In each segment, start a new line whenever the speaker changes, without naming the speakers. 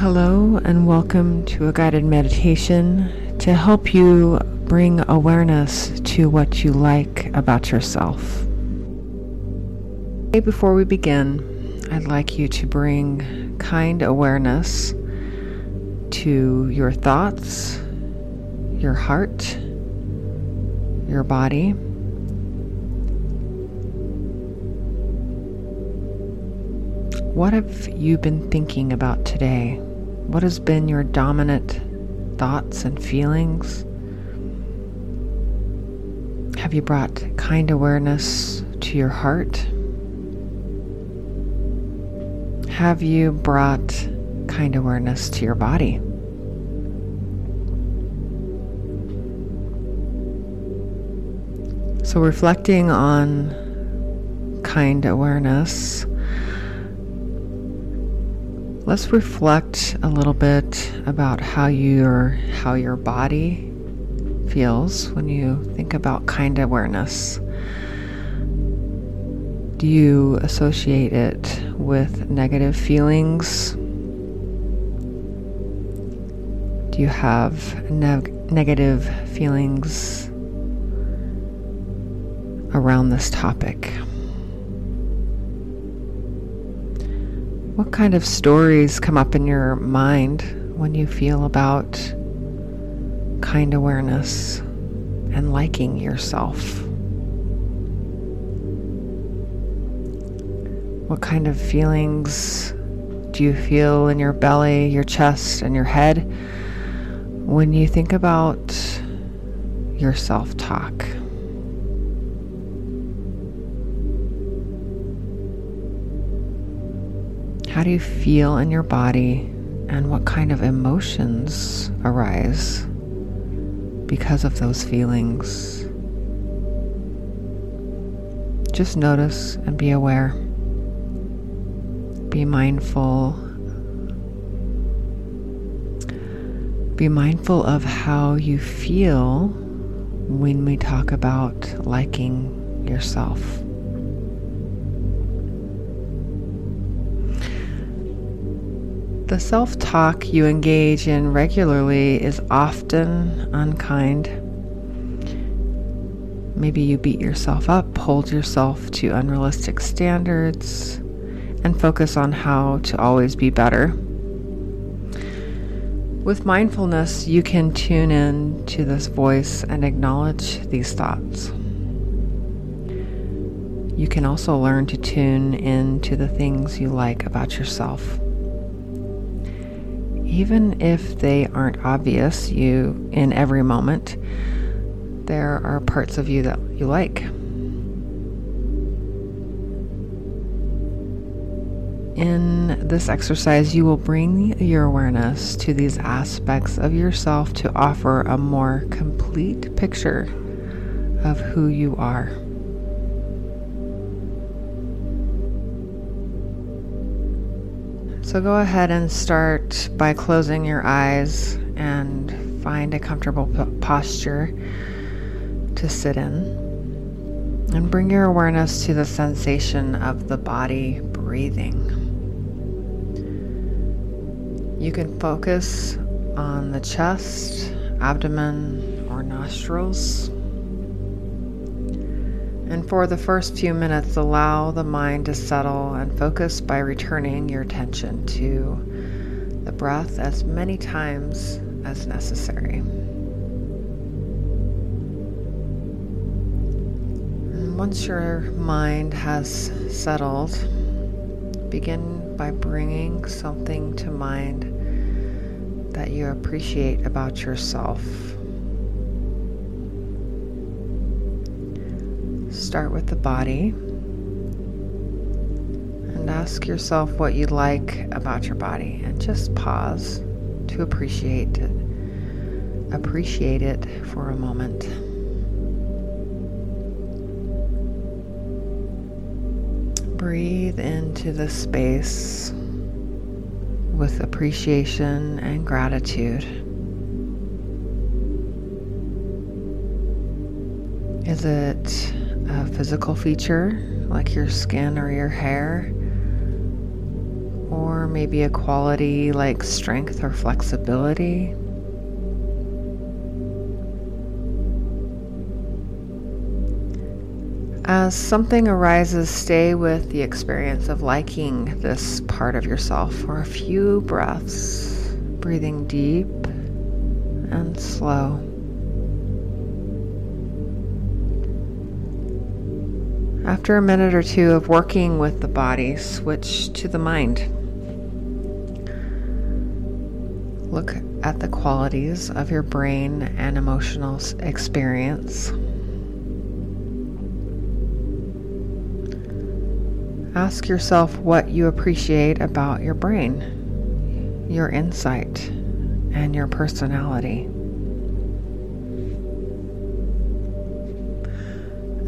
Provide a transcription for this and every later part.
Hello, and welcome to a guided meditation to help you bring awareness to what you like about yourself. Before we begin, I'd like you to bring kind awareness to your thoughts, your heart, your body. What have you been thinking about today? What has been your dominant thoughts and feelings? Have you brought kind awareness to your heart? Have you brought kind awareness to your body? So, reflecting on kind awareness let's reflect a little bit about how your how your body feels when you think about kind awareness. Do you associate it with negative feelings? Do you have neg- negative feelings around this topic? What kind of stories come up in your mind when you feel about kind awareness and liking yourself? What kind of feelings do you feel in your belly, your chest, and your head when you think about your self talk? How do you feel in your body and what kind of emotions arise because of those feelings? Just notice and be aware. Be mindful. Be mindful of how you feel when we talk about liking yourself. The self talk you engage in regularly is often unkind. Maybe you beat yourself up, hold yourself to unrealistic standards, and focus on how to always be better. With mindfulness, you can tune in to this voice and acknowledge these thoughts. You can also learn to tune in to the things you like about yourself even if they aren't obvious you in every moment, there are parts of you that you like. In this exercise, you will bring your awareness to these aspects of yourself to offer a more complete picture of who you are. So go ahead and start by closing your eyes and find a comfortable p- posture to sit in. And bring your awareness to the sensation of the body breathing. You can focus on the chest, abdomen, or nostrils. And for the first few minutes, allow the mind to settle and focus by returning your attention to the breath as many times as necessary. Once your mind has settled, begin by bringing something to mind that you appreciate about yourself. Start with the body and ask yourself what you like about your body and just pause to appreciate it. Appreciate it for a moment. Breathe into the space with appreciation and gratitude. Is it physical feature like your skin or your hair? Or maybe a quality like strength or flexibility. As something arises, stay with the experience of liking this part of yourself for a few breaths, breathing deep and slow. After a minute or two of working with the body, switch to the mind. Look at the qualities of your brain and emotional experience. Ask yourself what you appreciate about your brain, your insight, and your personality.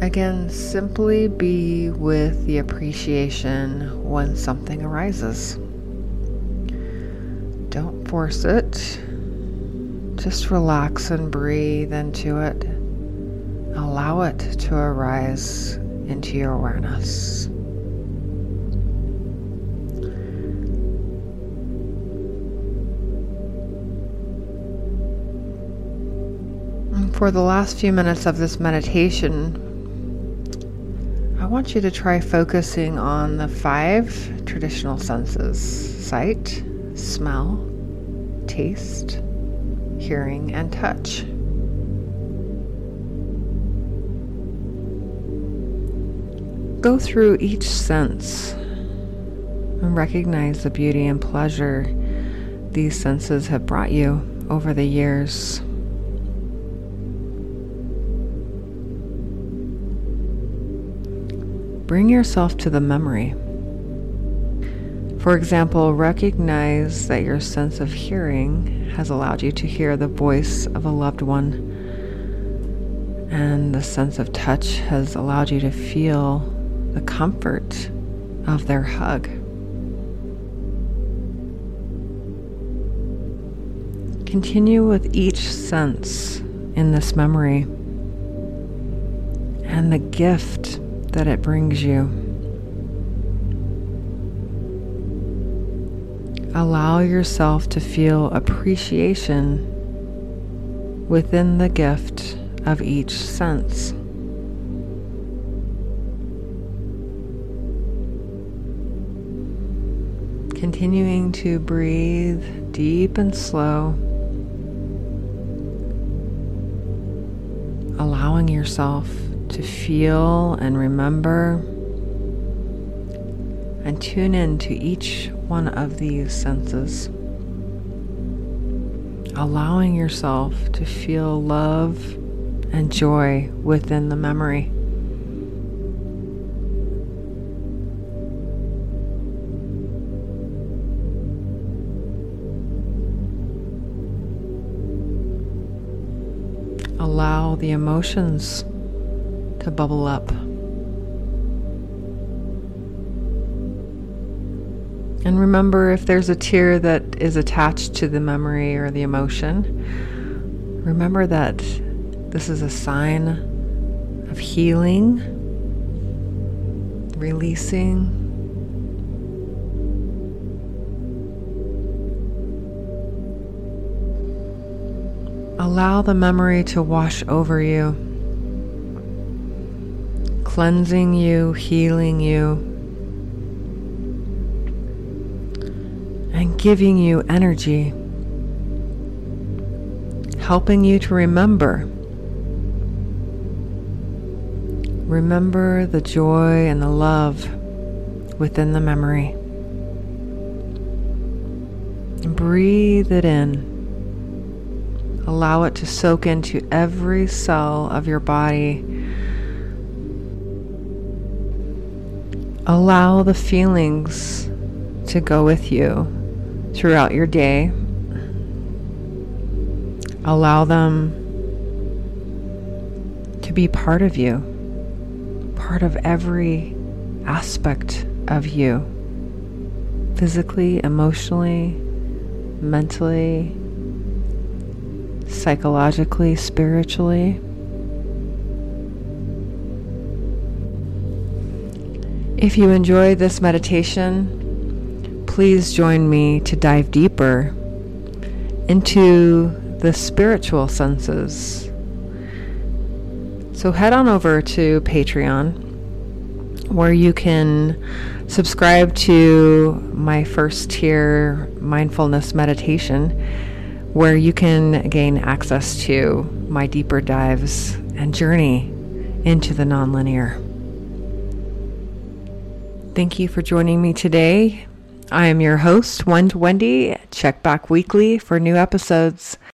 Again, simply be with the appreciation when something arises. Don't force it. Just relax and breathe into it. Allow it to arise into your awareness. for the last few minutes of this meditation, want you to try focusing on the five traditional senses sight, smell, taste, hearing, and touch. Go through each sense and recognize the beauty and pleasure these senses have brought you over the years. Bring yourself to the memory. For example, recognize that your sense of hearing has allowed you to hear the voice of a loved one, and the sense of touch has allowed you to feel the comfort of their hug. Continue with each sense in this memory and the gift that it brings you. Allow yourself to feel appreciation within the gift of each sense. Continuing to breathe deep and slow, allowing yourself to feel and remember and tune in to each one of these senses. Allowing yourself to feel love and joy within the memory. Allow the emotions to bubble up. And remember if there's a tear that is attached to the memory or the emotion, remember that this is a sign of healing, releasing. Allow the memory to wash over you cleansing you, healing you, and giving you energy, helping you to remember. Remember the joy and the love within the memory. And breathe it in. Allow it to soak into every cell of your body Allow the feelings to go with you throughout your day. Allow them to be part of you, part of every aspect of you physically, emotionally, mentally, psychologically, spiritually. If you enjoyed this meditation, please join me to dive deeper into the spiritual senses. So head on over to Patreon where you can subscribe to my first tier mindfulness meditation where you can gain access to my deeper dives and journey into the nonlinear. Thank you for joining me today. I am your host, Wendy. Check back weekly for new episodes.